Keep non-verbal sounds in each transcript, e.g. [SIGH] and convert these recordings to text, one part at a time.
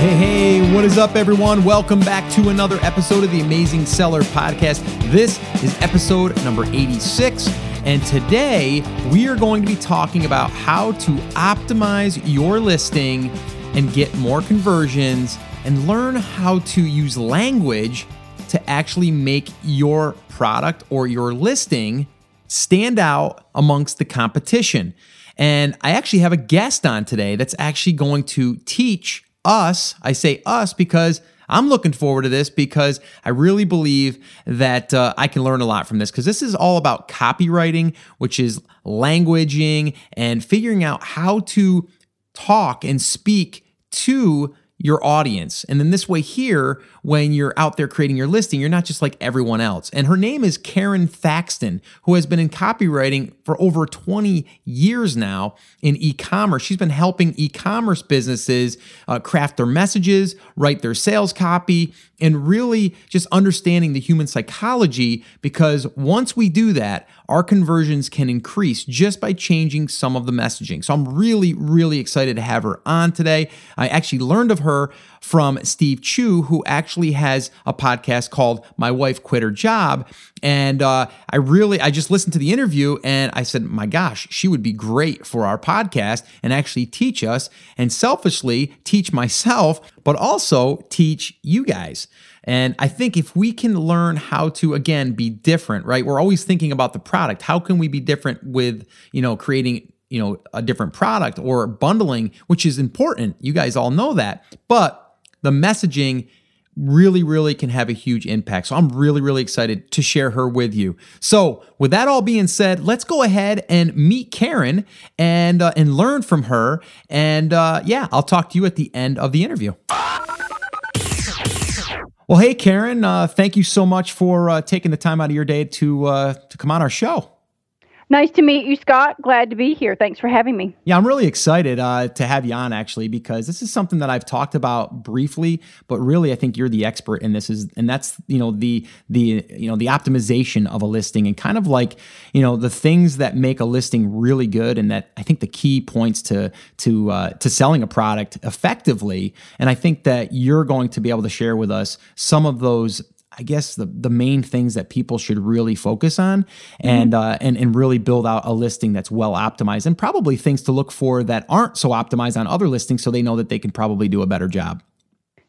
hey, hey, what is up, everyone? Welcome back to another episode of the Amazing Seller Podcast. This is episode number 86. And today we are going to be talking about how to optimize your listing and get more conversions and learn how to use language to actually make your product or your listing stand out amongst the competition. And I actually have a guest on today that's actually going to teach us, I say us because I'm looking forward to this because I really believe that uh, I can learn a lot from this because this is all about copywriting, which is languaging and figuring out how to talk and speak to your audience. And then this way, here, when you're out there creating your listing, you're not just like everyone else. And her name is Karon Thackston, who has been in copywriting for over 20 years now in e commerce. She's been helping e commerce businesses uh, craft their messages, write their sales copy, and really just understanding the human psychology because once we do that, our conversions can increase just by changing some of the messaging. So I'm really, really excited to have her on today. I actually learned of her from Steve Chou, who actually has a podcast called My Wife Quit Her Job. And uh, I really, I just listened to the interview and I said, my gosh, she would be great for our podcast and actually teach us and selfishly teach myself, but also teach you guys. And I think if we can learn how to again be different, right? We're always thinking about the product. How can we be different with, you know, creating you know a different product or bundling which is important you guys all know that but the messaging really, really can have a huge impact. So I'm really, really excited to share her with you. So with that all being said, let's go ahead and meet Karon and uh, and learn from her. And uh, yeah, I'll talk to you at the end of the interview. Well, hey Karon, uh, thank you so much for uh, taking the time out of your day to uh, to come on our show. Nice to meet you, Scott. Glad to be here. Thanks for having me. Yeah, I'm really excited uh, to have you on actually because this is something that I've talked about briefly, but really I think you're the expert in this. Is and that's you know the the you know the optimization of a listing and kind of like you know the things that make a listing really good and that I think the key points to to uh, to selling a product effectively. And I think that you're going to be able to share with us some of those I guess the the main things that people should really focus on and mm-hmm. uh, and and really build out a listing that's well optimized and probably things to look for that aren't so optimized on other listings so they know that they can probably do a better job.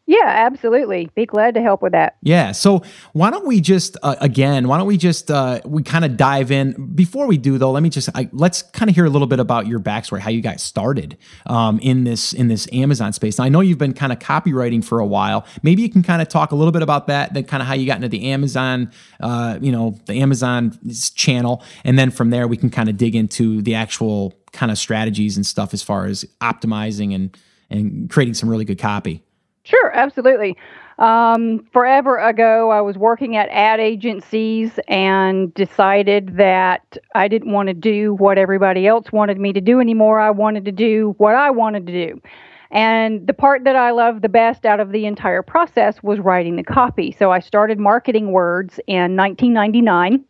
Yeah, absolutely. Be glad to help with that. Yeah. So why don't we just uh, again? Why don't we just uh, we kind of dive in? Before we do though, let me just I, let's kind of hear a little bit about your backstory, how you got started um, in this in this Amazon space. Now I know you've been kind of copywriting for a while. Maybe you can kind of talk a little bit about that, then kind of how you got into the Amazon, uh, you know, the Amazon channel, and then from there we can kind of dig into the actual kind of strategies and stuff as far as optimizing and and creating some really good copy. Sure, absolutely. Um, forever ago, I was working at ad agencies and decided that I didn't want to do what everybody else wanted me to do anymore. I wanted to do what I wanted to do. And the part that I loved the best out of the entire process was writing the copy. So I started marketing words in 1999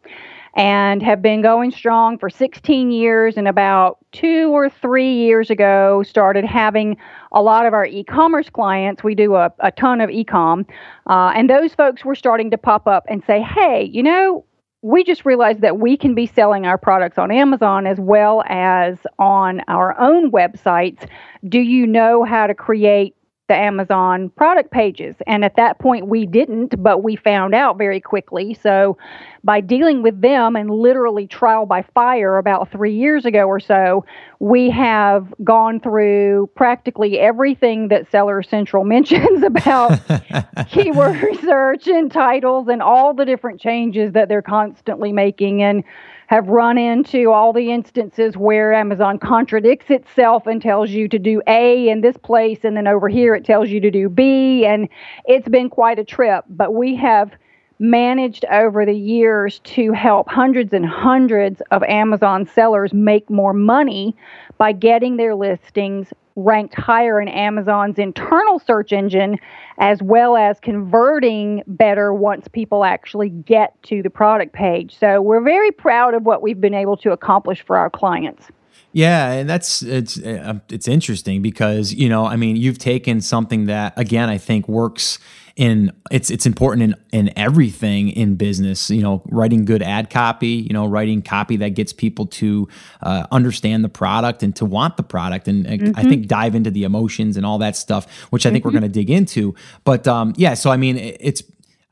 and have been going strong for 16 years and about two or three years ago started having a lot of our e-commerce clients we do a, a ton of e-com uh, and those folks were starting to pop up and say hey you know we just realized that we can be selling our products on Amazon as well as on our own websites. Do you know how to create the Amazon product pages. And at that point, we didn't, but we found out very quickly. So, by dealing with them and literally trial by fire about three years ago or so, we have gone through practically everything that Seller Central [LAUGHS] mentions about [LAUGHS] keyword research and titles and all the different changes that they're constantly making. And have run into all the instances where Amazon contradicts itself and tells you to do A in this place, and then over here it tells you to do B. And it's been quite a trip, but we have managed over the years to help hundreds and hundreds of Amazon sellers make more money by getting their listings ranked higher in Amazon's internal search engine, as well as converting better once people actually get to the product page. So we're very proud of what we've been able to accomplish for our clients. Yeah, and that's it's uh, it's interesting because you know I mean you've taken something that again I think works in it's it's important in in everything in business you know writing good ad copy you know writing copy that gets people to uh, understand the product and to want the product and mm-hmm. i think dive into the emotions and all that stuff which i think mm-hmm. we're going to dig into but um, yeah so i mean it's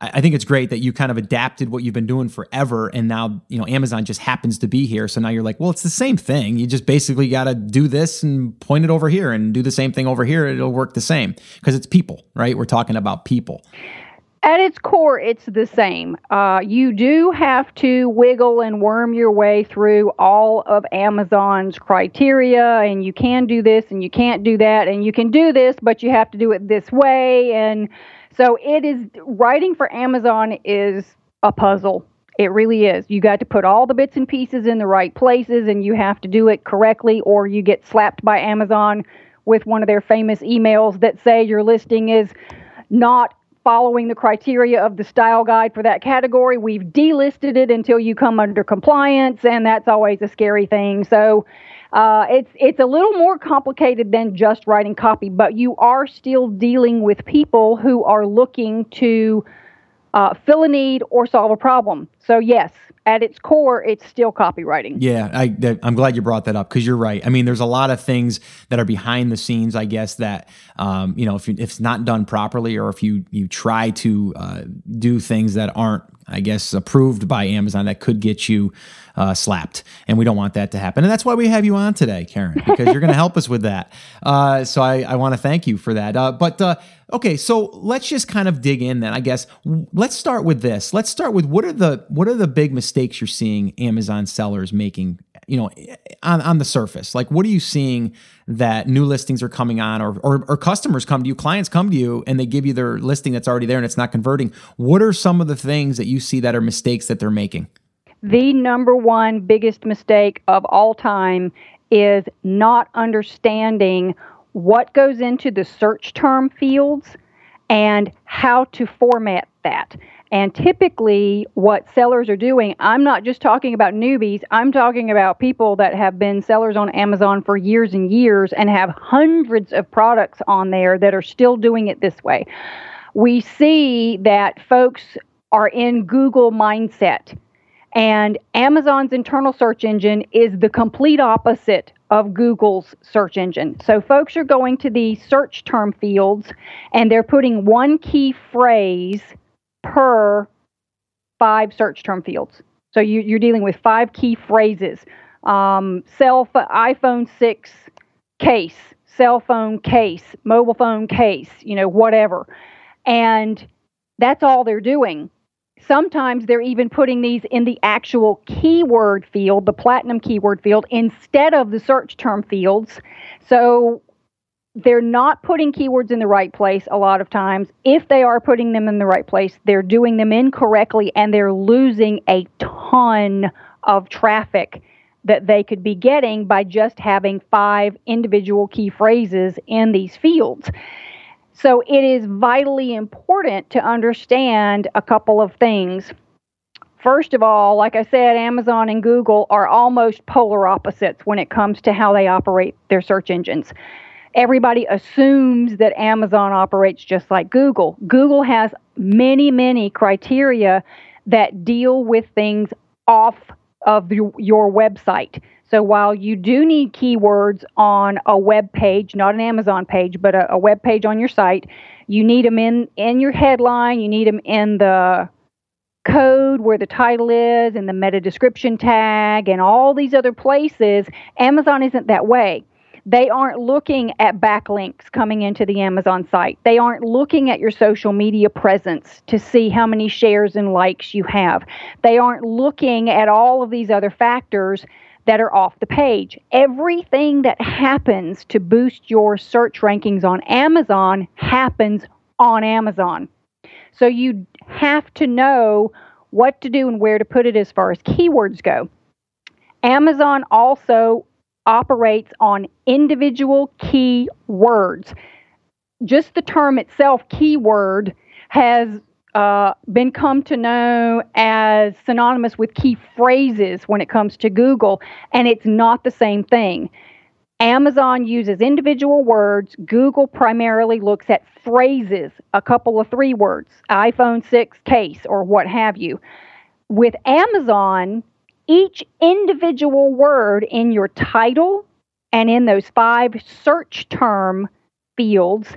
I think it's great that you kind of adapted what you've been doing forever, and now you know Amazon just happens to be here. So now you're like, well, it's the same thing. You just basically got to do this and point it over here, and do the same thing over here. It'll work the same because it's people, right? We're talking about people. At its core, it's the same. Uh, you do have to wiggle and worm your way through all of Amazon's criteria, and you can do this and you can't do that, and you can do this, but you have to do it this way, and so it is writing for Amazon is a puzzle. It really is. You got to put all the bits and pieces in the right places and you have to do it correctly or you get slapped by Amazon with one of their famous emails that say your listing is not following the criteria of the style guide for that category. We've delisted it until you come under compliance and that's always a scary thing. So uh, it's it's a little more complicated than just writing copy, but you are still dealing with people who are looking to uh, fill a need or solve a problem. So yes, at its core, it's still copywriting. Yeah, I, am glad you brought that up because you're right. I mean, there's a lot of things that are behind the scenes, I guess, that um, you know, if, you, if it's not done properly, or if you you try to uh, do things that aren't, I guess, approved by Amazon, that could get you uh, slapped, and we don't want that to happen. And that's why we have you on today, Karon, [LAUGHS] because you're going to help us with that. Uh, so I, I want to thank you for that. Uh, but uh, okay, so let's just kind of dig in then. I guess let's start with this. Let's start with what are the what are the big mistakes you're seeing Amazon sellers making you know on, on the surface like what are you seeing that new listings are coming on or, or, or customers come to you clients come to you and they give you their listing that's already there and it's not converting what are some of the things that you see that are mistakes that they're making the number one biggest mistake of all time is not understanding what goes into the search term fields and how to format that. And typically, what sellers are doing, I'm not just talking about newbies, I'm talking about people that have been sellers on Amazon for years and years and have hundreds of products on there that are still doing it this way. We see that folks are in Google mindset and Amazon's internal search engine is the complete opposite of Google's search engine. So folks are going to the search term fields and they're putting one key phrase per five search term fields. So you, are dealing with five key phrases. Um, cell iPhone 6 case, cell phone case, mobile phone case, you know, whatever. And that's all they're doing. Sometimes they're even putting these in the actual keyword field, the platinum keyword field, instead of the search term fields. So they're not putting keywords in the right place a lot of times. If they are putting them in the right place, they're doing them incorrectly and they're losing a ton of traffic that they could be getting by just having five individual key phrases in these fields. So it is vitally important to understand a couple of things. First of all, like I said, Amazon and Google are almost polar opposites when it comes to how they operate their search engines. Everybody assumes that Amazon operates just like Google. Google has many, many criteria that deal with things off of your website. So while you do need keywords on a web page, not an Amazon page, but a, a web page on your site, you need them in in your headline, you need them in the code where the title is and the meta description tag and all these other places. Amazon isn't that way. They aren't looking at backlinks coming into the Amazon site. They aren't looking at your social media presence to see how many shares and likes you have. They aren't looking at all of these other factors that are off the page. Everything that happens to boost your search rankings on Amazon happens on Amazon. So you have to know what to do and where to put it as far as keywords go. Amazon also operates on individual key words. Just the term itself, keyword, has uh, been come to know as synonymous with key phrases when it comes to Google, and it's not the same thing. Amazon uses individual words. Google primarily looks at phrases, a couple of three words, iPhone 6 case, or what have you. With Amazon, each individual word in your title and in those five search term fields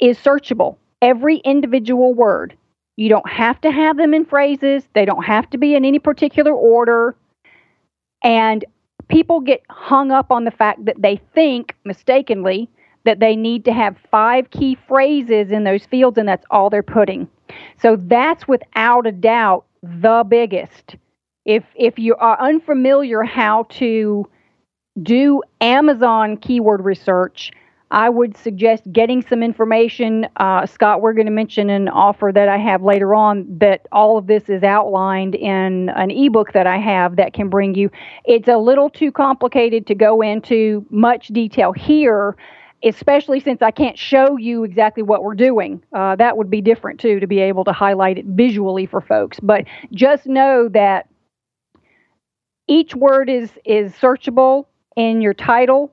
is searchable. Every individual word. You don't have to have them in phrases, they don't have to be in any particular order. And people get hung up on the fact that they think mistakenly that they need to have five key phrases in those fields, and that's all they're putting. So that's without a doubt the biggest. If if you are unfamiliar how to do Amazon keyword research, I would suggest getting some information. Uh, Scott, we're going to mention an offer that I have later on that all of this is outlined in an ebook that I have that can bring you. It's a little too complicated to go into much detail here, especially since I can't show you exactly what we're doing. Uh, that would be different too to be able to highlight it visually for folks. But just know that each word is is searchable in your title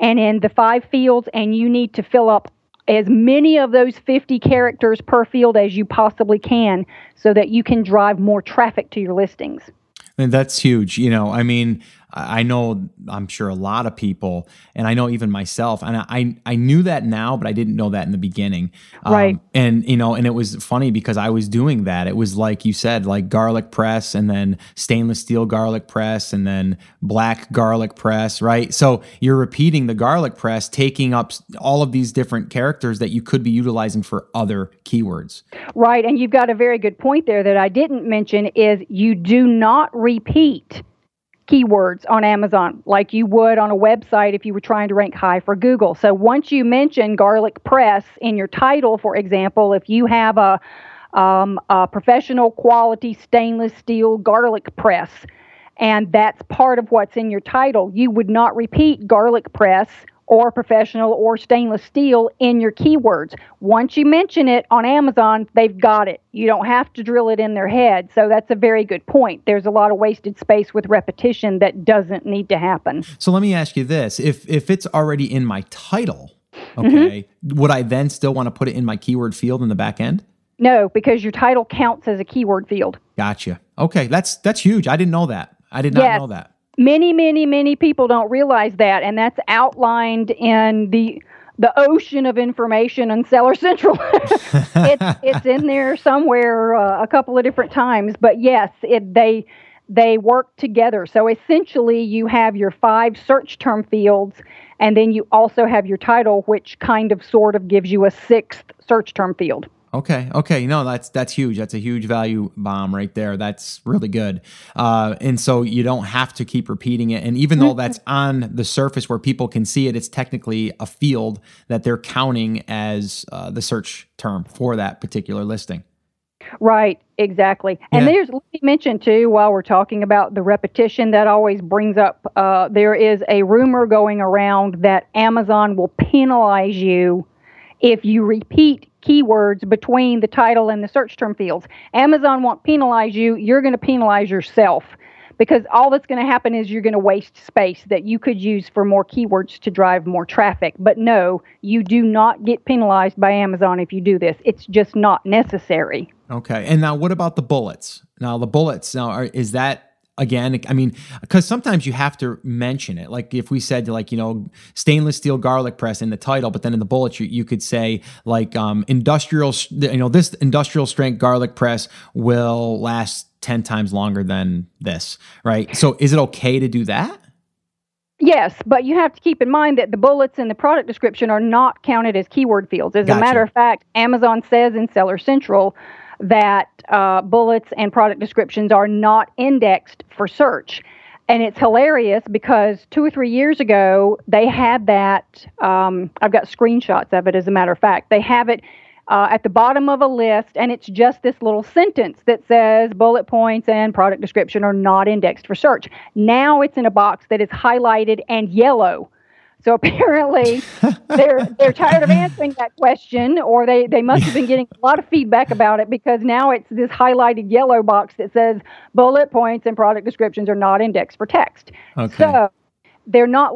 and in the five fields, and you need to fill up as many of those 50 characters per field as you possibly can so that you can drive more traffic to your listings. And that's huge. You know, I mean, I know I'm sure a lot of people, and I know even myself, and I I knew that now, but I didn't know that in the beginning. Um, right. And you know, and it was funny because I was doing that. It was like you said, like garlic press, and then stainless steel garlic press, and then black garlic press. Right. So you're repeating the garlic press, taking up all of these different characters that you could be utilizing for other keywords. Right. And you've got a very good point there that I didn't mention is you do not repeat keywords on Amazon like you would on a website if you were trying to rank high for Google. So once you mention garlic press in your title, for example, if you have a, um, a professional quality stainless steel garlic press, and that's part of what's in your title, you would not repeat garlic press or professional or stainless steel in your keywords. Once you mention it on Amazon, they've got it. You don't have to drill it in their head. So that's a very good point. There's a lot of wasted space with repetition that doesn't need to happen. So let me ask you this. If if it's already in my title, okay, mm-hmm. would I then still want to put it in my keyword field in the back end? No, because your title counts as a keyword field. Gotcha. Okay, that's that's huge. I didn't know that. I did not yes. know that many, many, many people don't realize that, and that's outlined in the the ocean of information on Seller Central. [LAUGHS] it's it's in there somewhere uh, a couple of different times, but yes, it they they work together. So essentially, you have your five search term fields, and then you also have your title, which kind of sort of gives you a sixth search term field. Okay. Okay. No, that's that's huge. That's a huge value bomb right there. That's really good. Uh, and so you don't have to keep repeating it. And even though that's on the surface where people can see it, it's technically a field that they're counting as uh, the search term for that particular listing. Right, exactly. And yeah. there's, let me mention too, while we're talking about the repetition, that always brings up uh, there is a rumor going around that Amazon will penalize you if you repeat keywords between the title and the search term fields. Amazon won't penalize you, you're going to penalize yourself because all that's going to happen is you're going to waste space that you could use for more keywords to drive more traffic. But no, you do not get penalized by Amazon if you do this. It's just not necessary. Okay. And now what about the bullets? Now the bullets, now are, is that again i mean because sometimes you have to mention it like if we said like you know stainless steel garlic press in the title but then in the bullet you, you could say like um, industrial you know this industrial strength garlic press will last 10 times longer than this right so is it okay to do that Yes, but you have to keep in mind that the bullets in the product description are not counted as keyword fields. As gotcha. a matter of fact, Amazon says in Seller Central that uh, bullets and product descriptions are not indexed for search. And it's hilarious because two or three years ago, they had that. Um, I've got screenshots of it, as a matter of fact. They have it uh, at the bottom of a list, and it's just this little sentence that says bullet points and product description are not indexed for search. Now it's in a box that is highlighted and yellow So apparently they're they're tired of answering that question, or they, they must have been getting a lot of feedback about it because now it's this highlighted yellow box that says bullet points and product descriptions are not indexed for text. Okay. So they're not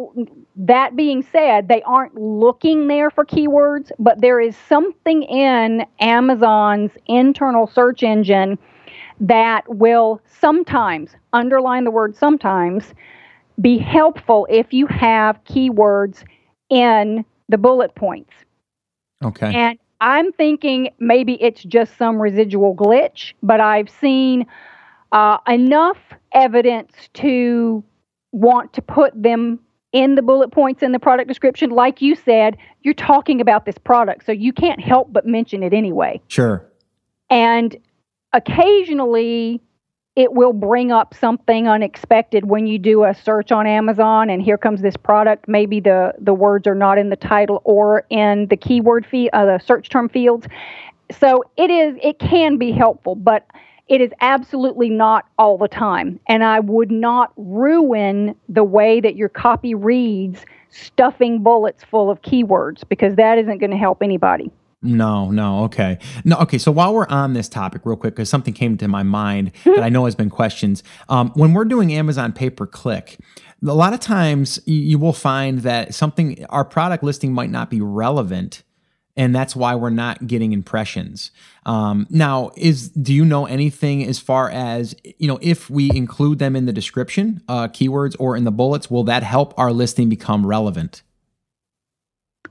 that being said they aren't looking there for keywords but there is something in amazon's internal search engine that will sometimes underline the word sometimes be helpful if you have keywords in the bullet points Okay. and I'm thinking maybe it's just some residual glitch, but I've seen uh, enough evidence to want to put them in the bullet points in the product description. Like you said, you're talking about this product, so you can't help but mention it anyway. Sure. And occasionally, it will bring up something unexpected when you do a search on Amazon and here comes this product. Maybe the, the words are not in the title or in the keyword fee, uh, the search term fields. So it is it can be helpful, but it is absolutely not all the time. And I would not ruin the way that your copy reads stuffing bullets full of keywords because that isn't going to help anybody. No, no, okay. No, okay. So while we're on this topic, real quick, because something came to my mind that I know has been questions. Um, when we're doing Amazon pay per click, a lot of times you, you will find that something, our product listing might not be relevant. And that's why we're not getting impressions. Um, now, is do you know anything as far as you know if we include them in the description, uh, keywords, or in the bullets, will that help our listing become relevant?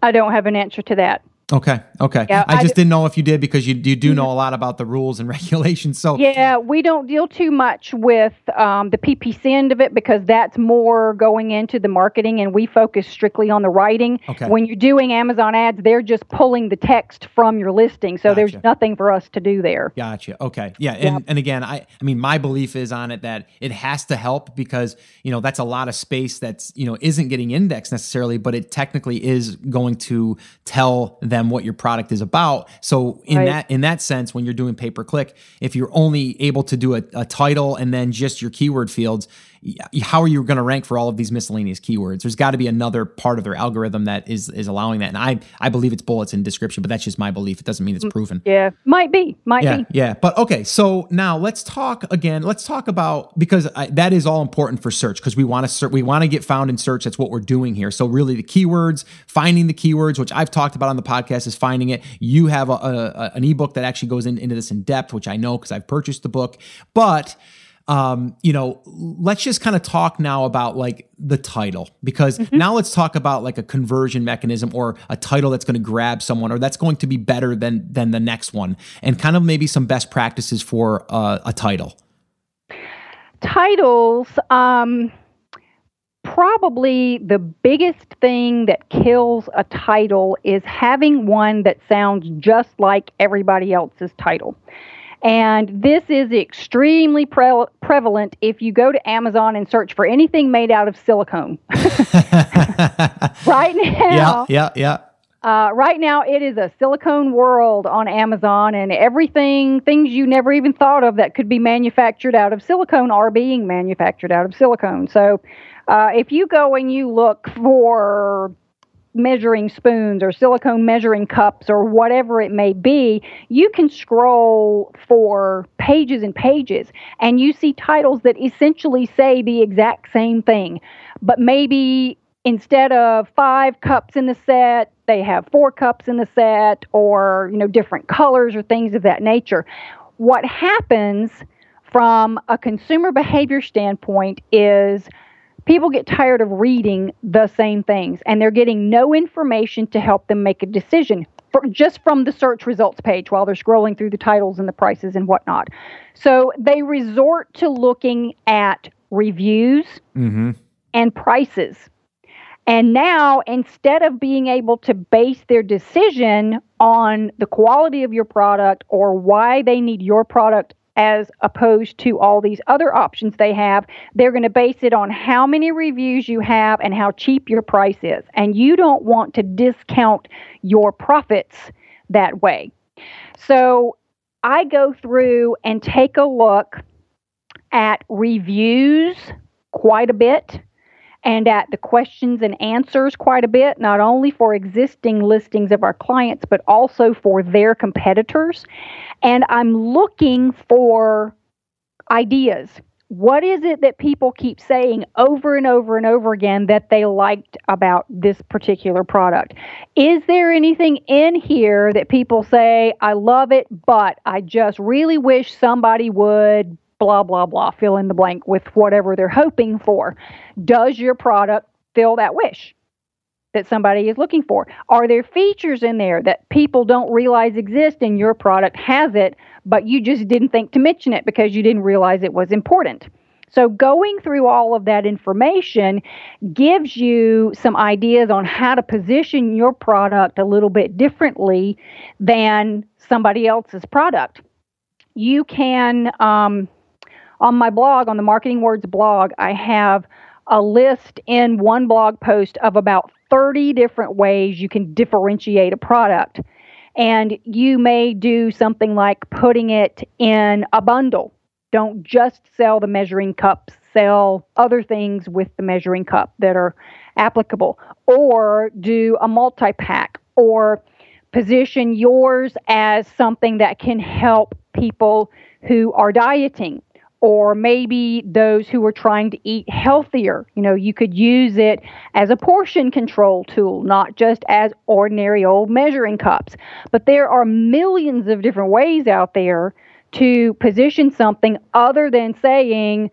I don't have an answer to that. Okay. Okay. Yeah, I just didn't know if you did because you you do know a lot about the rules and [LAUGHS] regulations. So Yeah, we don't deal too much with um, the PPC end of it because that's more going into the marketing, and we focus strictly on the writing. Okay. When you're doing Amazon ads, they're just pulling the text from your listing, so there's nothing for us to do there. Gotcha. Okay. Yeah. And, Yep. and again, I, I mean, my belief is on it that it has to help because, you know, that's a lot of space that's, you know, isn't getting indexed necessarily, but it technically is going to tell them what your product is about. So in Right. that, in that sense, when you're doing pay per click, if you're only able to do a, a title and then just your keyword fields, how are you going to rank for all of these miscellaneous keywords? There's got to be another part of their algorithm that is, is allowing that. And I, I believe it's bullets in description, but that's just my belief. It doesn't mean it's mm, proven. Yeah, might be, might Yeah, be. yeah. But okay, so now let's talk again. Let's talk about because I, that is all important for search because we want to ser- we want to get found in search. That's what we're doing here. So really, the keywords, finding the keywords, which I've talked about on the podcast, is finding it. You have a, a, a- an ebook that actually goes in, into this in depth, which I know because I've purchased the book. But um, you know, let's just kind of talk now about like the title because now let's talk about like a conversion mechanism or a title that's going to grab someone or that's going to be better than than the next one, and kind of maybe some best practices for uh, a title. titles um probably the biggest thing that kills a title is having one that sounds just like everybody else's title and this is extremely pre- prevalent if you go to Amazon and search for anything made out of silicone. [LAUGHS] right now, yeah, yeah, yeah. uh, right now, it is a silicone world on Amazon, and everything, things you never even thought of that could be manufactured out of silicone are being manufactured out of silicone. So, uh, if you go and you look for measuring spoons or silicone measuring cups or whatever it may be, you can scroll for pages and pages and you see titles that essentially say the exact same thing, but maybe instead of five cups in the set, they have four cups in the set or, you know, different colors or things of that nature. What happens from a consumer behavior standpoint is people get tired of reading the same things and they're getting no information to help them make a decision for, just from the search results page while they're scrolling through the titles and the prices and whatnot. So they resort to looking at reviews Mm-hmm. and prices. And now, instead of being able to base their decision on the quality of your product or why they need your product as opposed to all these other options they have, they're going to base it on how many reviews you have and how cheap your price is. And you don't want to discount your profits that way. So I go through and take a look at reviews quite a bit and at the questions and answers quite a bit, not only for existing listings of our clients, but also for their competitors. And I'm looking for ideas. What is it that people keep saying over and over and over again that they liked about this particular product? Is there anything in here that people say, I love it, but I just really wish somebody would blah, blah, blah, fill in the blank with whatever they're hoping for. Does your product fill that wish that somebody is looking for? Are there features in there that people don't realize exist and your product has it, but you just didn't think to mention it because you didn't realize it was important? So, going through all of that information gives you some ideas on how to position your product a little bit differently than somebody else's product. You can, um, on my blog, on the Marketing Words blog, I have a list in one blog post of about 30 different ways you can differentiate a product. And you may do something like putting it in a bundle. Don't just sell the measuring cups, sell other things with the measuring cup that are applicable. Or do a multi pack, or position yours as something that can help people who are dieting or maybe those who are trying to eat healthier. You know, you could use it as a portion control tool, not just as ordinary old measuring cups. But there are millions of different ways out there to position something other than saying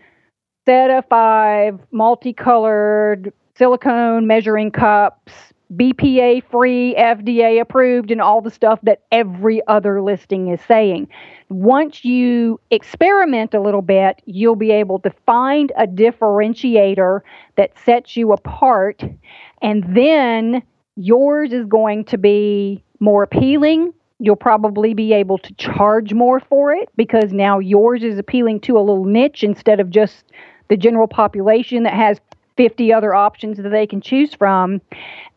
set of five multicolored silicone measuring cups BPA free, FDA approved, and all the stuff that every other listing is saying. Once you experiment a little bit, you'll be able to find a differentiator that sets you apart, and then yours is going to be more appealing. You'll probably be able to charge more for it because now yours is appealing to a little niche instead of just the general population that has 50 other options that they can choose from.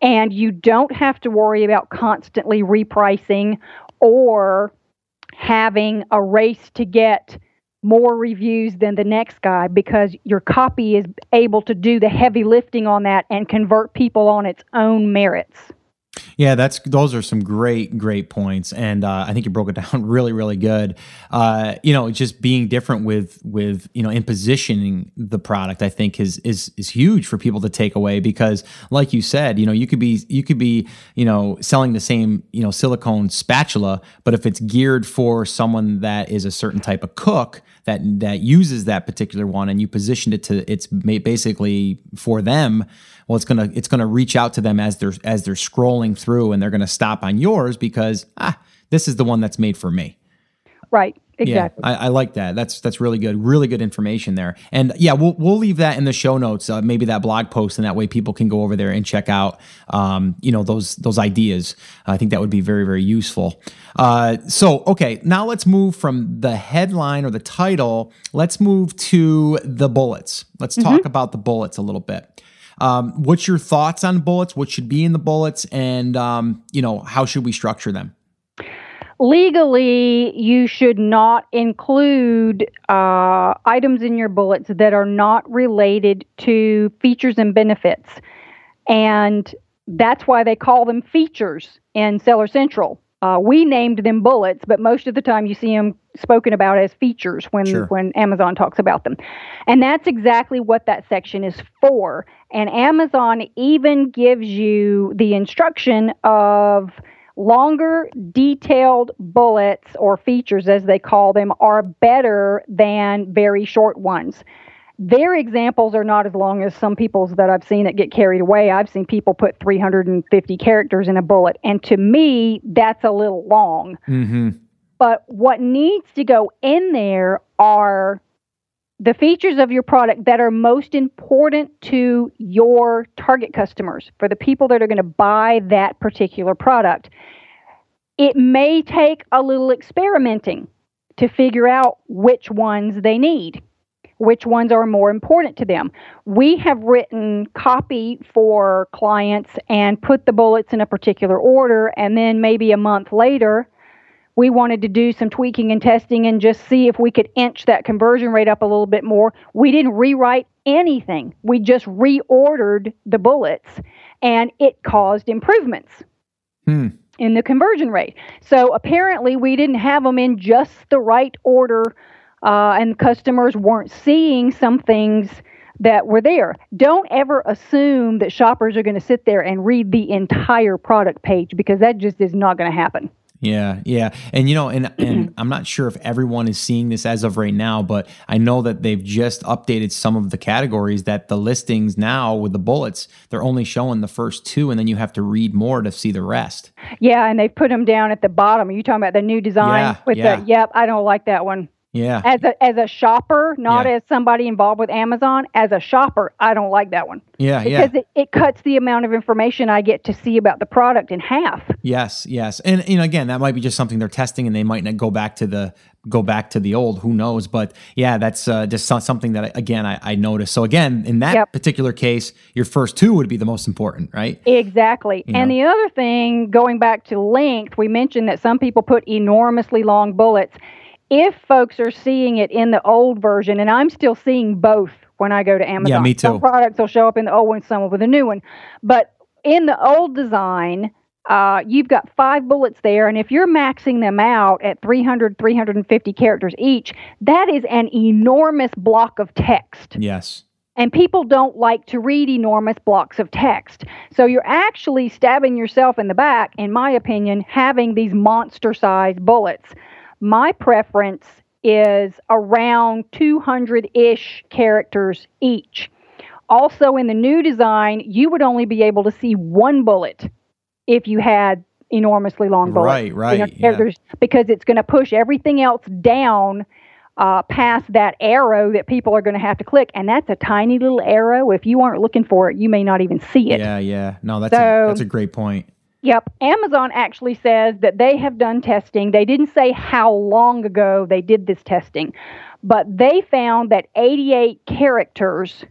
And you don't have to worry about constantly repricing or having a race to get more reviews than the next guy because your copy is able to do the heavy lifting on that and convert people on its own merits. Yeah, that's those are some great, great points, and uh, I think you broke it [LAUGHS] down really, really good. Uh, you know, just being different with with you know in positioning the product, I think is is is huge for people to take away because, like you said, you know, you could be you could be you know selling the same you know silicone spatula, but if it's geared for someone that is a certain type of cook that that uses that particular one, and you positioned it to it's basically for them well it's gonna it's gonna reach out to them as they're as they're scrolling through and they're gonna stop on yours because ah this is the one that's made for me. Right exactly. Yeah, I, I, like that. That's that's really good really good information there. And yeah we'll, we'll leave that in the show notes uh, maybe that blog post and that way people can go over there and check out um, you know those those ideas. I think that would be very very useful. Uh, so okay now let's move from the headline or the title. Let's move to the bullets. Let's mm-hmm. talk about the bullets a little bit. Um, what's your thoughts on bullets? What should be in the bullets, and um, you know how should we structure them? Legally, you should not include uh, items in your bullets that are not related to features and benefits, and that's why they call them features in Seller Central. Uh, we named them bullets, but most of the time you see them spoken about as features when sure. when Amazon talks about them, and that's exactly what that section is for. And Amazon even gives you the instruction of longer, detailed bullets or features, as they call them, are better than very short ones. Their examples are not as long as some people's that I've seen that get carried away. I've seen people put 350 characters in a bullet, and to me, that's a little long. Mm-hmm. But what needs to go in there are the features of your product that are most important to your target customers, for the people that are going to buy that particular product. It may take a little experimenting to figure out which ones they need which ones are more important to them. We have written copy for clients and put the bullets in a particular order, and then maybe a month later, we wanted to do some tweaking and testing and just see if we could inch that conversion rate up a little bit more. We didn't rewrite anything. We just reordered the bullets and it caused improvements Hmm. in the conversion rate. So apparently we didn't have them in just the right order uh, and customers weren't seeing some things that were there. Don't ever assume that shoppers are going to sit there and read the entire product page because that just is not going to happen. Yeah, yeah, and you know, and and [CLEARS THROAT] I'm not sure if everyone is seeing this as of right now, but I know that they've just updated some of the categories that the listings now with the bullets they're only showing the first two, and then you have to read more to see the rest. Yeah, and they've put them down at the bottom. Are you talking about the new design Yeah, with yeah. the Yep, I don't like that one. Yeah, As a as a shopper, not Yeah. as somebody involved with Amazon, as a shopper, I don't like that one. yeah, yeah. Because it, it cuts the amount of information I get to see about the product in half. Yes, yes, and you know, again, that might be just something they're testing, and they might not go back to the go back to the old. Who knows? But yeah, that's uh, just something that again I, I noticed. So again, in that Yep. particular case, your first two would be the most important, right? Exactly. You And know. the other thing, going back to length, we mentioned that some people put enormously long bullets. If folks are seeing it in the old version, and I'm still seeing both when I go to Amazon. Yeah, me too. Some products will show up in the old one, some with a new one. But in the old design, uh, you've got five bullets there, and if you're maxing them out at 300, 350 characters each, that is an enormous block of text. Yes. And people don't like to read enormous blocks of text. So you're actually stabbing yourself in the back, in my opinion, having these monster sized bullets. My preference is around 200 ish characters each. Also, in the new design, you would only be able to see one bullet if you had enormously long bullets. Right, right, You know, yeah. Because it's going to push everything else down uh, past that arrow that people are going to have to click. And that's a tiny little arrow. If you aren't looking for it, you may not even see it. Yeah, yeah. No, that's a, that's a great point. Yep. Amazon actually says that they have done testing. They didn't say how long ago they did this testing, but they found that 88 characters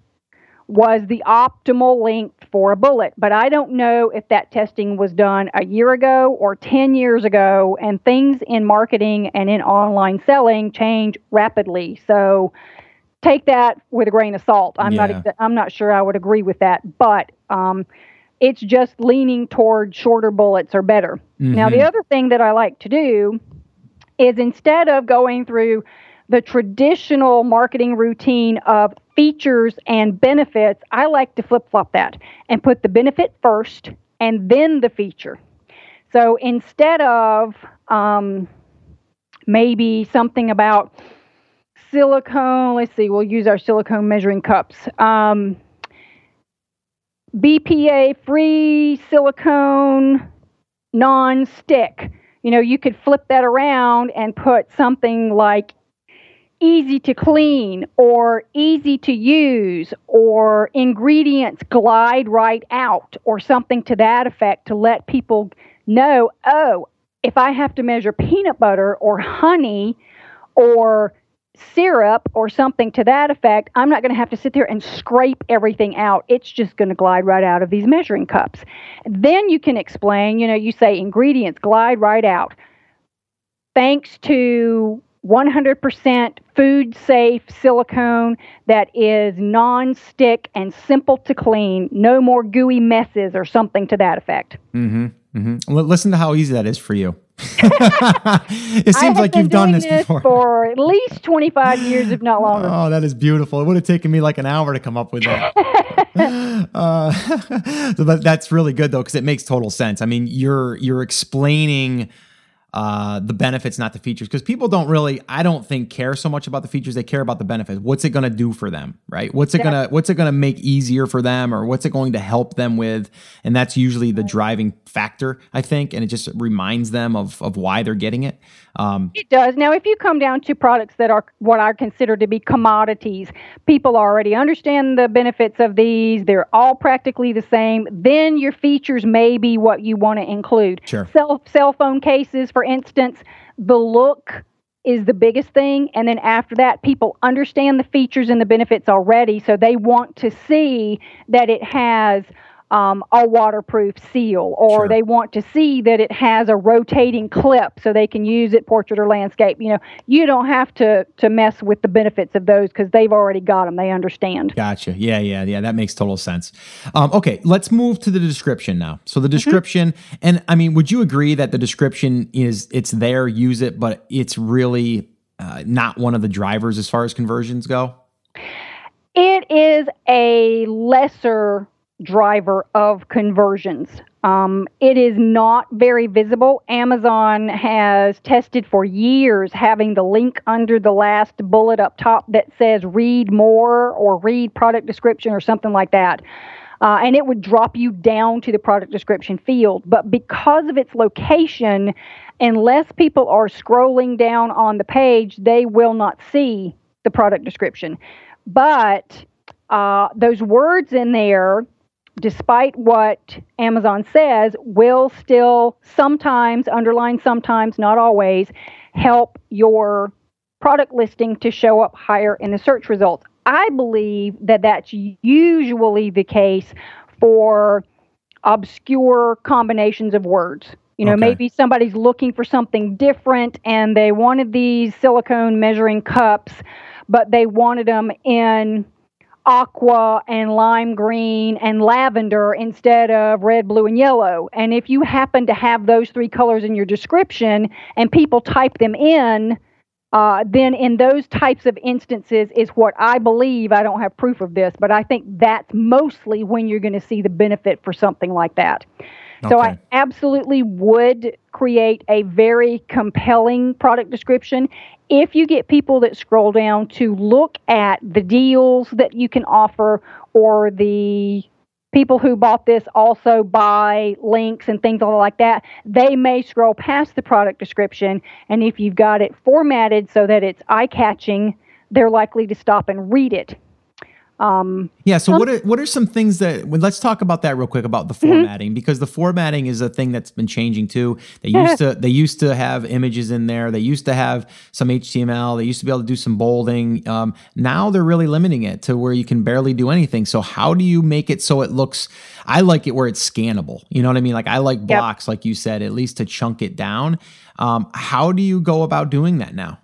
was the optimal length for a bullet. But I don't know if that testing was done a year ago or 10 years ago, and things in marketing and in online selling change rapidly. So take that with a grain of salt. I'm not Yeah. exa- I'm not sure I would agree with that, but um, it's just leaning toward shorter bullets are better. Now, the Mhm. other thing that I like to do is instead of going through the traditional marketing routine of features and benefits, I like to flip flop that and put the benefit first and then the feature. So instead of um, maybe something about silicone, let's see, we'll use our silicone measuring cups. Um, BPA free silicone non stick. You know, you could flip that around and put something like easy to clean or easy to use or ingredients glide right out or something to that effect to let people know oh, if I have to measure peanut butter or honey or syrup or something to that effect, I'm not going to have to sit there and scrape everything out. It's just going to glide right out of these measuring cups. Then you can explain, you know, you say ingredients glide right out. Thanks to 100% food safe silicone that is non stick and simple to clean, no more gooey messes or something to that effect. Mm-hmm. Mm-hmm. Listen to how easy that is for you. [LAUGHS] it seems like you've done doing this before. for at least 25 years, if not longer. Oh, that is beautiful. It would have taken me like an hour to come up with that. [LAUGHS] uh, [LAUGHS] so that, that's really good though, because it makes total sense. I mean, you're you're explaining uh, the benefits, not the features, because people don't really, I don't think, care so much about the features. They care about the benefits. What's it going to do for them, right? What's it Yeah. gonna What's it gonna make easier for them, or what's it going to help them with? And that's usually the driving factor, I think, and it just reminds them of of why they're getting it. Um, It does. Now, if you come down to products that are what I consider to be commodities, people already understand the benefits of these. They're all practically the same. Then your features may be what you want to include. Sure. Cell, cell phone cases, for instance, the look is the biggest thing. And then after that, people understand the features and the benefits already. So they want to see that it has um, a waterproof seal, or Sure. they want to see that it has a rotating clip so they can use it portrait or landscape. You know, you don't have to to mess with the benefits of those because they've already got them. They understand. Gotcha. Yeah, yeah, yeah. That makes total sense. Um, okay, let's move to the description now. So the description, and I mean, would you agree that the description is it's there, use it, but it's really uh, not one of the drivers as far as conversions go? It is a lesser driver of conversions. Um, it is not very visible. Amazon has tested for years having the link under the last bullet up top that says read more or read product description or something like that. Uh, and it would drop you down to the product description field. But because of its location, unless people are scrolling down on the page, they will not see the product description. But uh, those words in there, despite what Amazon says, will still sometimes, underline sometimes, not always, help your product listing to show up higher in the search results. I believe that that's usually the case for obscure combinations of words. You know, Okay. maybe somebody's looking for something different and they wanted these silicone measuring cups, but they wanted them in aqua and lime green and lavender instead of red, blue, and yellow. And if you happen to have those three colors in your description and people type them in, uh, then in those types of instances is what I believe. I don't have proof of this, but I think that's mostly when you're going to see the benefit for something like that. So I absolutely would create a very compelling product description. If you get people that scroll down to look at the deals that you can offer or the people who bought this also buy links and things like that, they may scroll past the product description. And if you've got it formatted so that it's eye catching, they're likely to stop and read it. Um, Yeah. So what are what are some things that? Well, let's talk about that real quick about the formatting because the formatting is a thing that's been changing too. They used [LAUGHS] to they used to have images in there. They used to have some HTML. They used to be able to do some bolding. Um, now they're really limiting it to where you can barely do anything. So how do you make it so it looks? I like it where it's scannable. You know what I mean? Like I like blocks, like you said, at least to chunk it down. Um, how do you go about doing that now?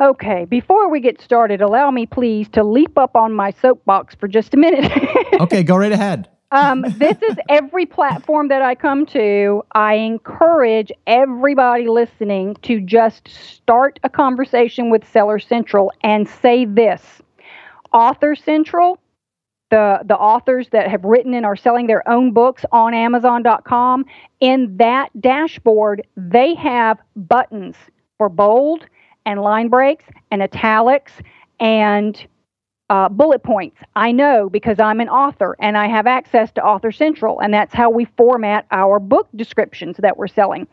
Okay, before we get started, allow me please to leap up on my soapbox for just a minute. [LAUGHS] Okay, go right ahead. um, this is every platform that I come to. I encourage everybody listening to just start a conversation with Seller Central and say this Author Central, the, the authors that have written and are selling their own books on Amazon.com, in that dashboard, they have buttons for bold and line breaks and italics and uh, bullet points. I know because I'm an author and I have access to Author Central, and that's how we format our book descriptions that we're selling.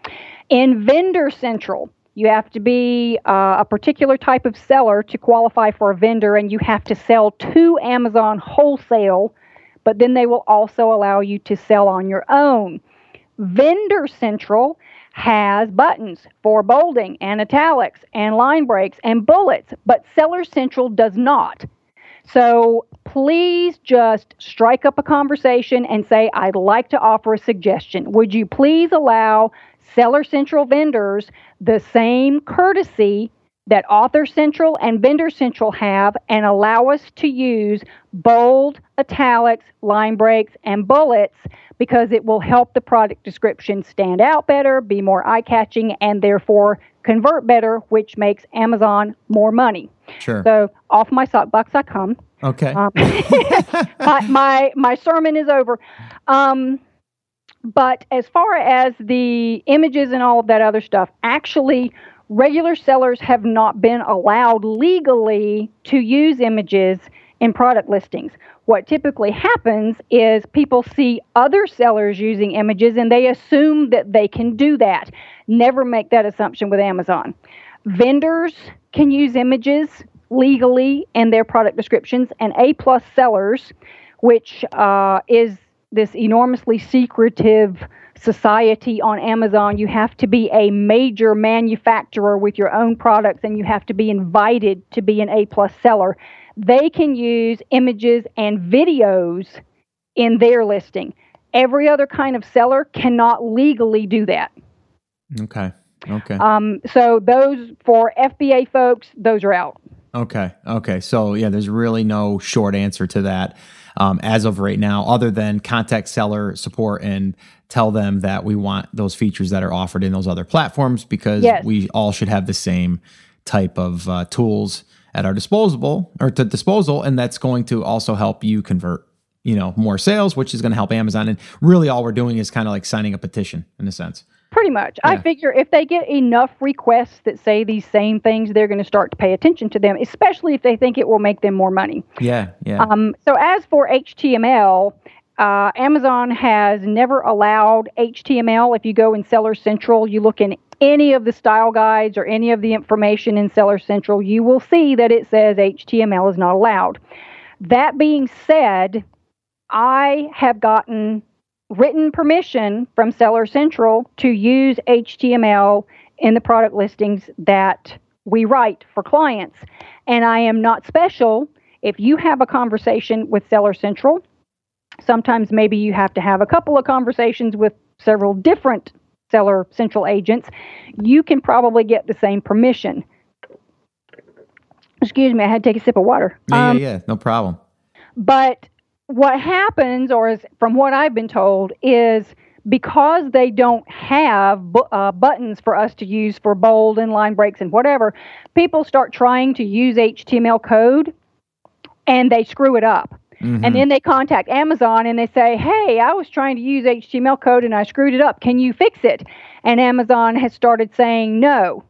In Vendor Central, you have to be uh, a particular type of seller to qualify for a vendor, and you have to sell to Amazon wholesale, but then they will also allow you to sell on your own. Vendor Central has buttons for bolding and italics and line breaks and bullets, but Seller Central does not. So please just strike up a conversation and say, I'd like to offer a suggestion. Would you please allow Seller Central vendors the same courtesy that Author Central and Vendor Central have and allow us to use bold, italics, line breaks, and bullets because it will help the product description stand out better, be more eye catching, and therefore convert better, which makes Amazon more money. Sure. So off my soapbox I come. Okay. Um, [LAUGHS] [LAUGHS] my, my my sermon is over. Um, but as far as the images and all of that other stuff, actually, regular sellers have not been allowed legally to use images in product listings. What typically happens is people see other sellers using images and they assume that they can do that. Never make that assumption with Amazon. Vendors can use images legally in their product descriptions, and A plus sellers, which uh, is this enormously secretive society on Amazon, you have to be a major manufacturer with your own products, and you have to be invited to be an A plus seller. They can use images and videos in their listing. Every other kind of seller cannot legally do that. Okay. Okay. Um, so those for FBA folks, those are out. Okay. Okay. So yeah, there's really no short answer to that um, as of right now, other than contact seller support and tell them that we want those features that are offered in those other platforms because Yes. we all should have the same type of uh, tools at our disposable or to disposal, and that's going to also help you convert. You know, more sales, which is going to help Amazon. And really, all we're doing is kind of like signing a petition in a sense. Pretty much. I figure if they get enough requests that say these same things, they're going to start to pay attention to them, especially if they think it will make them more money. Yeah. Yeah. Um, so, as for HTML, uh, Amazon has never allowed HTML. If you go in Seller Central, you look in any of the style guides or any of the information in Seller Central, you will see that it says HTML is not allowed. That being said, I have gotten written permission from Seller Central to use HTML in the product listings that we write for clients. And I am not special. If you have a conversation with Seller Central, sometimes maybe you have to have a couple of conversations with several different Seller Central agents, you can probably get the same permission. Excuse me, I had to take a sip of water. yeah, Um, yeah. Yeah. No problem. but what happens, or is from what I've been told, is because they don't have bu- uh, buttons for us to use for bold and line breaks and whatever, people start trying to use HTML code and they screw it up. Mhm. And then they contact Amazon and they say, Hey, I was trying to use HTML code and I screwed it up. Can you fix it? And Amazon has started saying, No.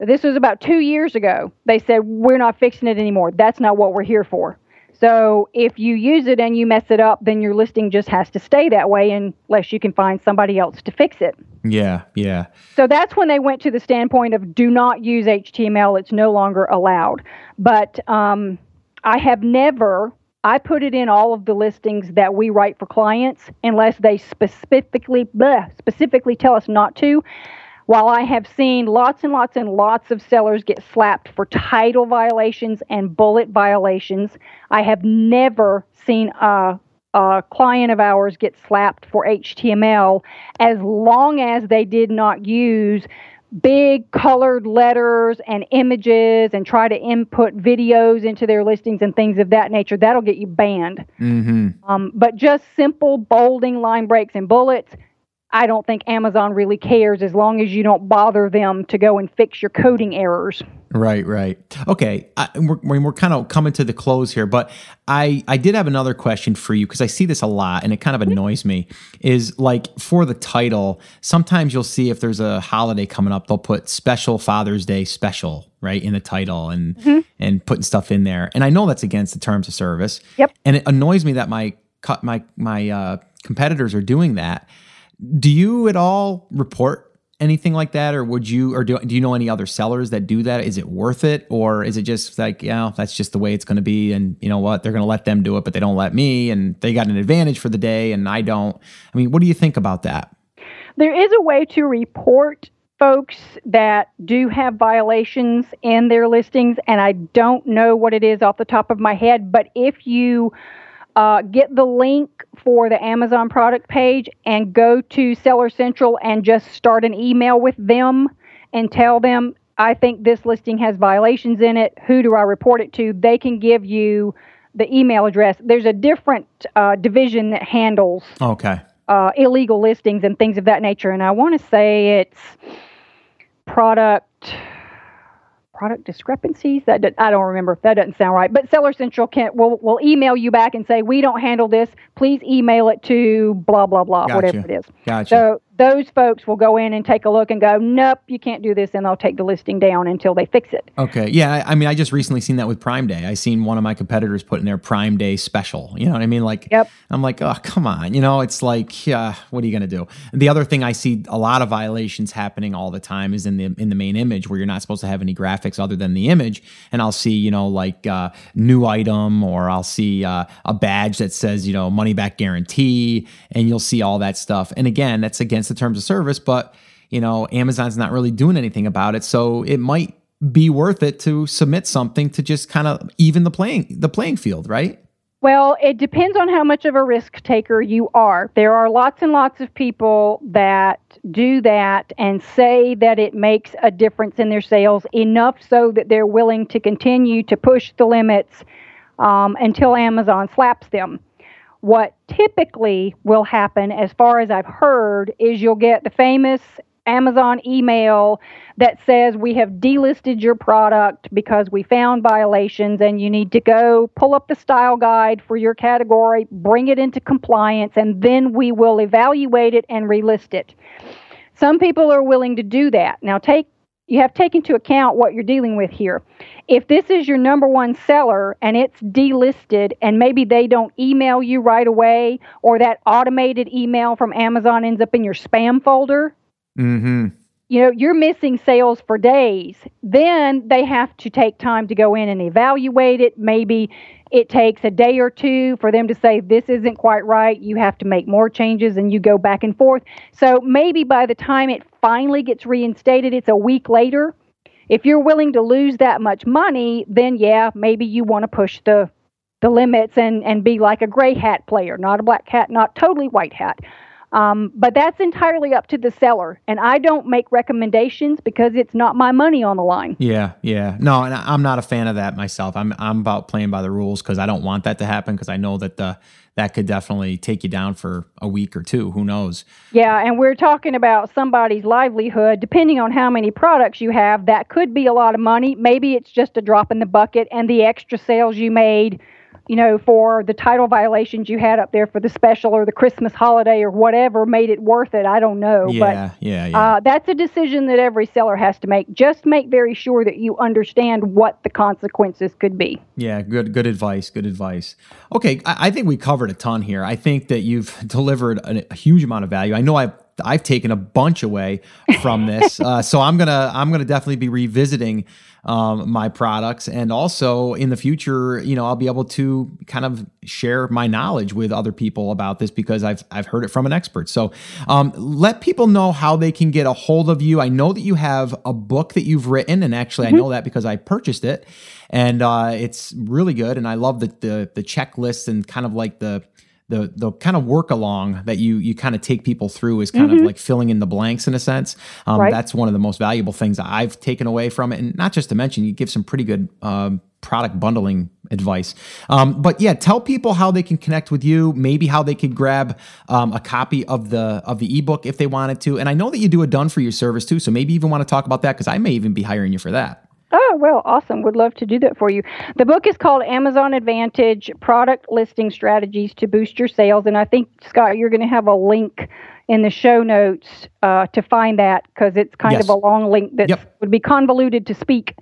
This was about two years ago. They said, We're not fixing it anymore. That's not what we're here for. So if you use it and you mess it up, then your listing just has to stay that way unless you can find somebody else to fix it. yeah. Yeah. So that's when they went to the standpoint of do not use HTML. It's no longer allowed. But um, I have never, I put it in all of the listings that we write for clients unless they specifically, bleh, specifically tell us not to. While I have seen lots and lots and lots of sellers get slapped for title violations and bullet violations, I have never seen a, a client of ours get slapped for HTML as long as they did not use big colored letters and images and try to input videos into their listings and things of that nature. That'll get you banned. Mm-hmm. Um, but just simple bolding, line breaks, and bullets, I don't think Amazon really cares as long as you don't bother them to go and fix your coding errors. Right, right. Okay, I, we're we're kind of coming to the close here, but I I did have another question for you because I see this a lot and it kind of annoys me. Is like for the title, sometimes you'll see if there's a holiday coming up, they'll put special Father's Day special right in the title and and putting stuff in there, and I know that's against the terms of service. Yep. And it annoys me that my cut my my uh, competitors are doing that. Do you at all report anything like that, or would you, or do, do you know any other sellers that do that? Is it worth it, or is it just like, yeah, that's just the way it's going to be, and you know what, they're going to let them do it, but they don't let me, and they got an advantage for the day, and I don't. I mean, what do you think about that? There is a way to report folks that do have violations in their listings, and I don't know what it is off the top of my head, but if you uh, get the link for the Amazon product page and go to Seller Central and just start an email with them and tell them, I think this listing has violations in it. Who do I report it to? They can give you the email address. There's a different uh, division that handles Okay. uh, illegal listings and things of that nature. And I want to say it's product product discrepancies. That do- I don't remember. if That doesn't sound right. But Seller Central can will will email you back and say we don't handle this. Please email it to blah blah blah whatever Gotcha. it is. Gotcha. So those folks will go in and take a look and go, nope, you can't do this, and they'll take the listing down until they fix it. Okay. Yeah. I mean, I just recently seen that with Prime Day. I seen one of my competitors put in their Prime Day special. You know what I mean? Like, Yep. I'm like, oh, come on. You know, it's like, uh, what are you going to do? And the other thing I see a lot of violations happening all the time is in the in the main image where you're not supposed to have any graphics other than the image. And I'll see, you know, like uh, new item, or I'll see uh, a badge that says, you know, money back guarantee, and you'll see all that stuff. And again, that's against the terms of service, but you know, Amazon's not really doing anything about it, so it might be worth it to submit something to just kind of even the playing the playing field, right? Well, it depends on how much of a risk taker you are. There are lots and lots of people that do that and say that it makes a difference in their sales enough so that they're willing to continue to push the limits um, until Amazon slaps them. What typically will happen, as far as I've heard, is you'll get the famous Amazon email that says we have delisted your product because we found violations and you need to go pull up the style guide for your category, bring it into compliance, and then we will evaluate it and relist it. Some people are willing to do that. Now take you have to take into account what you're dealing with here. If this is your number one seller and it's delisted and maybe they don't email you right away or that automated email from Amazon ends up in your spam folder, Mm-hmm. You know, you're missing sales for days. Then they have to take time to go in and evaluate it. Maybe it takes a day or two for them to say, this isn't quite right. You have to make more changes and you go back and forth. So maybe by the time it finally gets reinstated, it's a week later. If you're willing to lose that much money, then yeah, maybe you want to push the the limits and and be like a gray hat player, not a black hat, not totally white hat. Um, but that's entirely up to the seller, and I don't make recommendations because it's not my money on the line. Yeah, yeah, no, and I'm not a fan of that myself. I'm I'm about playing by the rules because I don't want that to happen because I know that the that could definitely take you down for a week or two. Who knows? Yeah, and we're talking about somebody's livelihood. Depending on how many products you have, that could be a lot of money. Maybe it's just a drop in the bucket, and the extra sales you made you know, for the title violations you had up there for the special or the Christmas holiday or whatever made it worth it. I don't know. Yeah, but, yeah, yeah. Uh, that's a decision that every seller has to make. Just make very sure that you understand what the consequences could be. Yeah, good, good advice. Good advice. Okay, I, I think we covered a ton here. I think that you've [LAUGHS] delivered a, a huge amount of value. I know I've I've taken a bunch away from this, [LAUGHS] uh, so I'm gonna I'm gonna definitely be revisiting um, my products. And also in the future, you know, I'll be able to kind of share my knowledge with other people about this because I've, I've heard it from an expert. So um, let people know how they can get a hold of you. I know that you have a book that you've written, and actually, mm-hmm. I know that because I purchased it. And uh, it's really good, and I love the, the the checklists and kind of like the the the kind of work along that you you kind of take people through is kind mm-hmm. of like filling in the blanks in a sense. Um, right. That's one of the most valuable things I've taken away from it, and not just to mention, you give some pretty good. Um, product bundling advice. Um, but yeah, tell people how they can connect with you. Maybe how they could grab um, a copy of the of the ebook if they wanted to. And I know that you do a done for you service too, so maybe even want to talk about that because I may even be hiring you for that. Oh, well, awesome. Would love to do that for you. The book is called Amazon Advantage Product Listing Strategies to Boost Your Sales. And I think, Scott, you're going to have a link in the show notes uh, to find that because it's kind yes. of a long link that yep. would be convoluted to speak.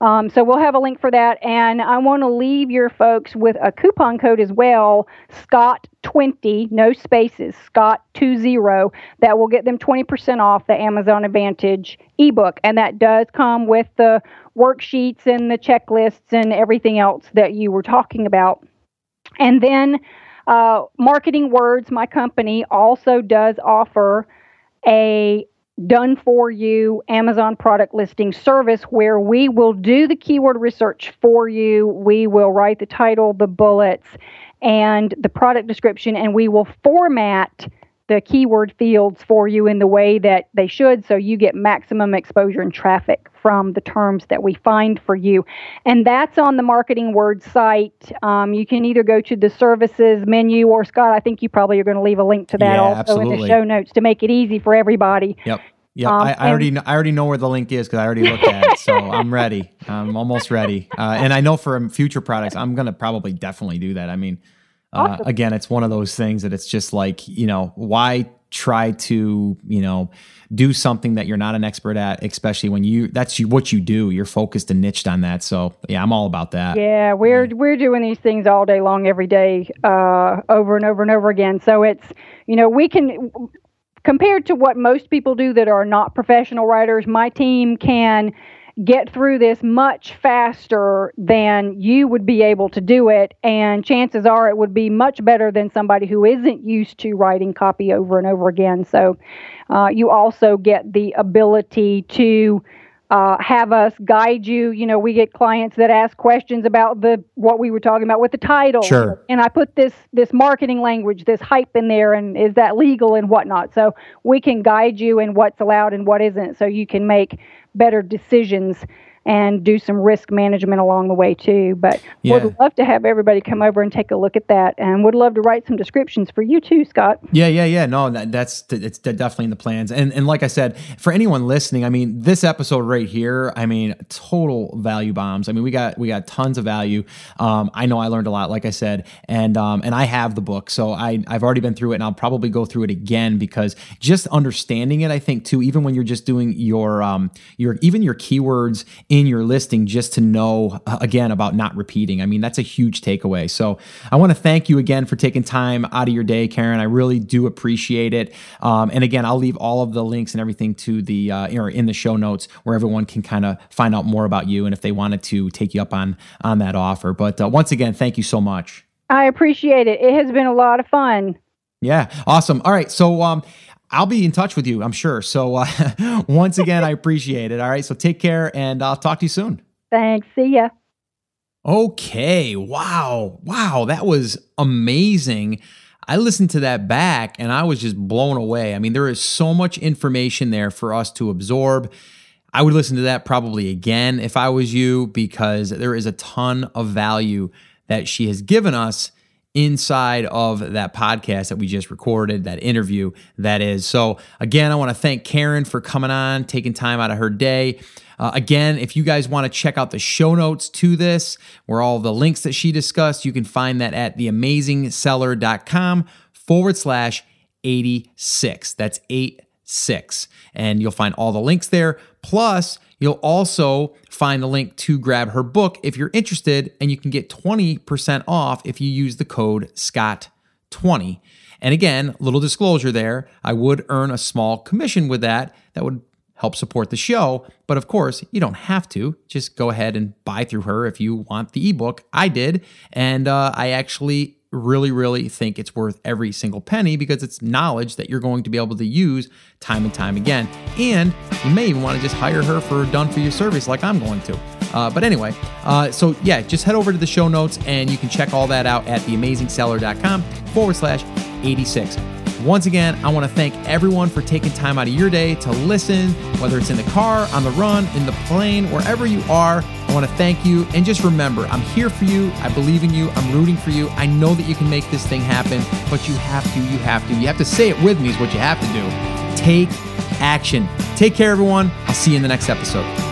Um, so we'll have a link for that. And I want to leave your folks with a coupon code as well, Scott20, no spaces, Scott20, that will get them 20% off the Amazon Advantage ebook. And that does come with the worksheets and the checklists and everything else that you were talking about. And then uh, Marketing Words, my company, also does offer a done for you Amazon product listing service where we will do the keyword research for you. We will write the title, the bullets, and the product description, and we will format the keyword fields for you in the way that they should so you get maximum exposure and traffic from the terms that we find for you. And that's on the Marketing Words site. Um, you can either go to the services menu or Scott, I think you probably are going to leave a link to that yeah, also absolutely. in the show notes to make it easy for everybody. Yep. Yeah, um, I, I, already know, I already know where the link is because I already looked at it, so [LAUGHS] I'm ready. I'm almost ready, uh, and I know for future products, I'm gonna probably definitely do that. I mean, uh, awesome. again, it's one of those things that it's just like you know why try to you know do something that you're not an expert at especially when you that's you, what you do. You're focused and niched on that. So yeah i'm all about that. Yeah we're yeah. we're doing these things all day long every day uh, over and over and over again. So it's you know we can compared to what most people do that are not professional writers my team can get through this much faster than you would be able to do it. And chances are it would be much better than somebody who isn't used to writing copy over and over again. So uh, you also get the ability to uh, have us guide you. You know, we get clients that ask questions about the what we were talking about with the title. Sure. And I put this this marketing language, this hype in there, and is that legal and whatnot. So we can guide you in what's allowed and what isn't, so you can make better decisions and do some risk management along the way too. But Yeah. would love to have everybody come over and take a look at that, and would love to write some descriptions for you too, Scott. Yeah, yeah, yeah. No, that, that's it's definitely in the plans. And and like I said, for anyone listening, I mean, this episode right here, I mean, total value bombs. I mean, we got we got tons of value. Um, I know I learned a lot, like I said, and um, and I have the book, so I I've already been through it, and I'll probably go through it again because just understanding it, I think too, even when you're just doing your um your even your keywords in your listing, just to know uh, again about not repeating. I mean, that's a huge takeaway. So I want to thank you again for taking time out of your day, Karon. I really do appreciate it. Um, and again, I'll leave all of the links and everything to the uh, or in the show notes where everyone can kind of find out more about you and if they wanted to take you up on on that offer. But uh, once again, thank you so much. I appreciate it. It has been a lot of fun. Yeah, awesome. All right, so um, I'll be in touch with you, I'm sure. So uh, [LAUGHS] once again, I appreciate it. All right, so take care, and I'll talk to you soon. Thanks. See ya. Okay. Wow. Wow. That was amazing. I listened to that back and I was just blown away. I mean, there is so much information there for us to absorb. I would listen to that probably again if I was you because there is a ton of value that she has given us inside of that podcast that we just recorded, that interview that is. So, again, I want to thank Karon for coming on, taking time out of her day. Uh, again, if you guys want to check out the show notes to this, where all the links that she discussed, you can find that at theamazingseller.com forward slash 86. That's 86. And you'll find all the links there. Plus, you'll also find the link to grab her book if you're interested, and you can get 20% off if you use the code SCOTT20. And again, little disclosure there, I would earn a small commission with that. That would help support the show. But of course, you don't have to. Just go ahead and buy through her if you want the ebook. I did. And uh, I actually really, really think it's worth every single penny because it's knowledge that you're going to be able to use time and time again. And you may even want to just hire her for done for you service like I'm going to. Uh, but anyway, uh, so yeah, just head over to the show notes and you can check all that out at theamazingseller.com forward slash 86. Once again, I want to thank everyone for taking time out of your day to listen, whether it's in the car, on the run, in the plane, wherever you are. I want to thank you. And just remember, I'm here for you. I believe in you. I'm rooting for you. I know that you can make this thing happen, but you have to, you have to. You have to say it with me, is what you have to do. Take action. Take care, everyone. I'll see you in the next episode.